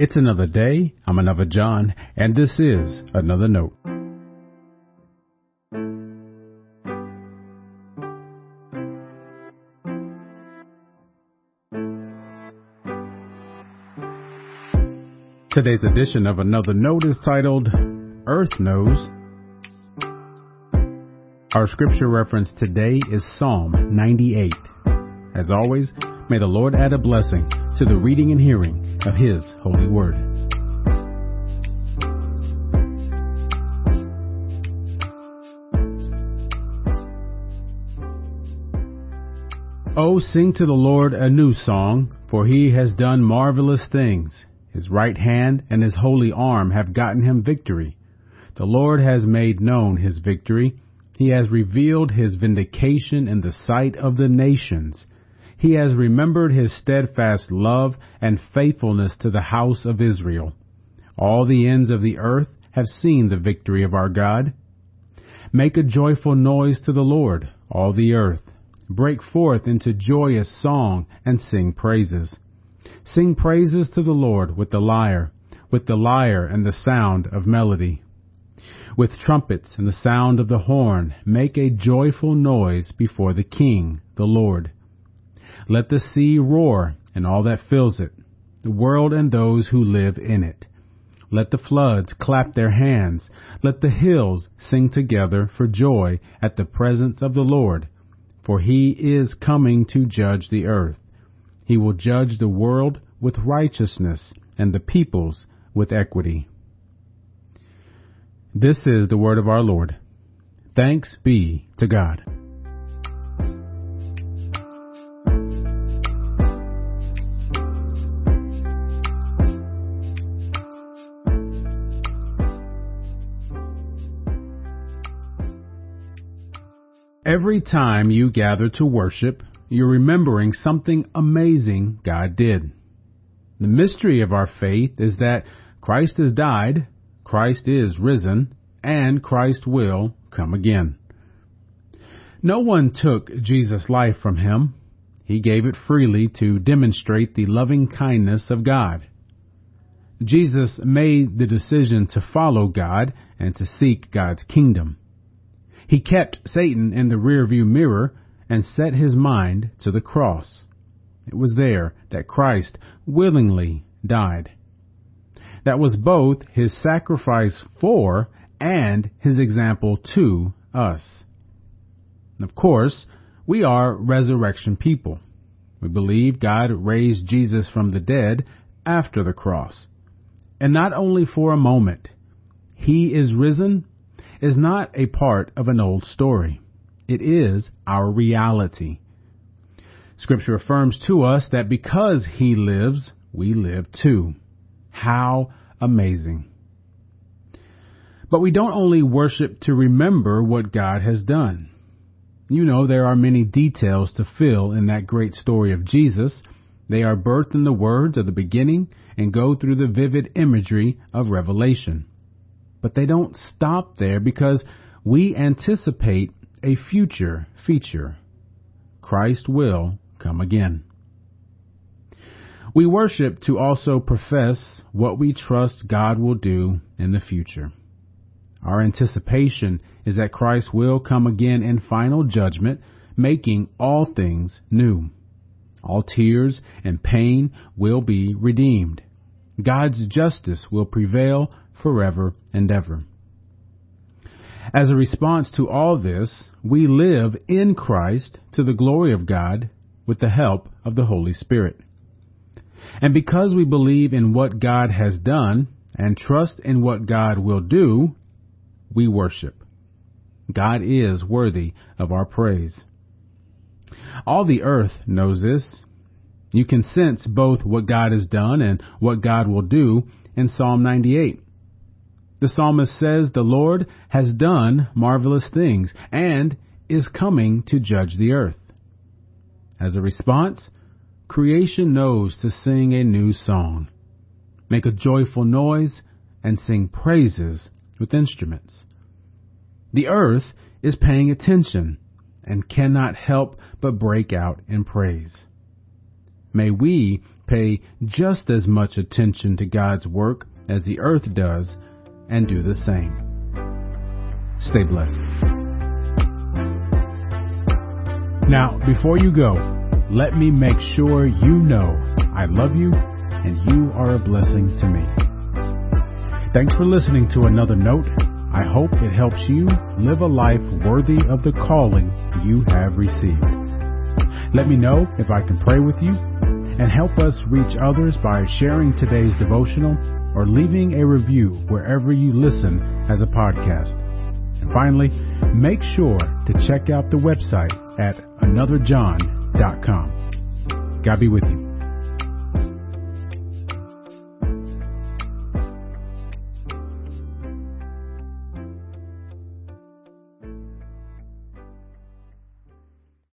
It's another day. I'm another John, and this is another note. Today's edition of Another Note is titled Earth Knows. Our scripture reference today is Psalm 98. As always, may the Lord add a blessing to the reading and hearing of His holy word. Oh, sing to the Lord a new song, for he has done marvelous things. His right hand and his holy arm have gotten him victory. The Lord has made known his victory. He has revealed his vindication in the sight of the nations. He has remembered his steadfast love and faithfulness to the house of Israel. All the ends of the earth have seen the victory of our God. Make a joyful noise to the Lord, all the earth. Break forth into joyous song and sing praises. Sing praises to the Lord with the lyre, with the lyre and the sound of melody. With trumpets and the sound of the horn, make a joyful noise before the King, the Lord. Let the sea roar and all that fills it, the world and those who live in it. Let the floods clap their hands. Let the hills sing together for joy at the presence of the Lord, for he is coming to judge the earth. He will judge the world with righteousness and the peoples with equity. This is the word of our Lord. Thanks be to God. Every time you gather to worship, you're remembering something amazing God did. The mystery of our faith is that Christ has died, Christ is risen, and Christ will come again. No one took Jesus' life from him. He gave it freely to demonstrate the loving kindness of God. Jesus made the decision to follow God and to seek God's kingdom. He kept Satan in the rearview mirror and set his mind to the cross. It was there that Christ willingly died. That was both his sacrifice for and his example to us. Of course, we are resurrection people. We believe God raised Jesus from the dead after the cross. And not only for a moment. He is risen is not a part of an old story. It is our reality. Scripture affirms to us that because He lives, we live too. How amazing. But we don't only worship to remember what God has done. You know, there are many details to fill in that great story of Jesus. They are birthed in the words of the beginning and go through the vivid imagery of Revelation. But they don't stop there because we anticipate a future feature. Christ will come again. We worship to also profess what we trust God will do in the future. Our anticipation is that Christ will come again in final judgment, making all things new. All tears and pain will be redeemed. God's justice will prevail forever and ever. As a response to all this, we live in Christ to the glory of God with the help of the Holy Spirit. And because we believe in what God has done and trust in what God will do, we worship. God is worthy of our praise. All the earth knows this. You can sense both what God has done and what God will do in Psalm 98. The psalmist says the Lord has done marvelous things and is coming to judge the earth. As a response, creation knows to sing a new song, make a joyful noise, and sing praises with instruments. The earth is paying attention and cannot help but break out in praise. May we pay just as much attention to God's work as the earth does and do the same. Stay blessed. Now, before you go, let me make sure you know I love you and you are a blessing to me. Thanks for listening to another note. I hope it helps you live a life worthy of the calling you have received. Let me know if I can pray with you and help us reach others by sharing today's devotional or leaving a review wherever you listen as a podcast. And finally, make sure to check out the website at anotherjohn.com. God be with you.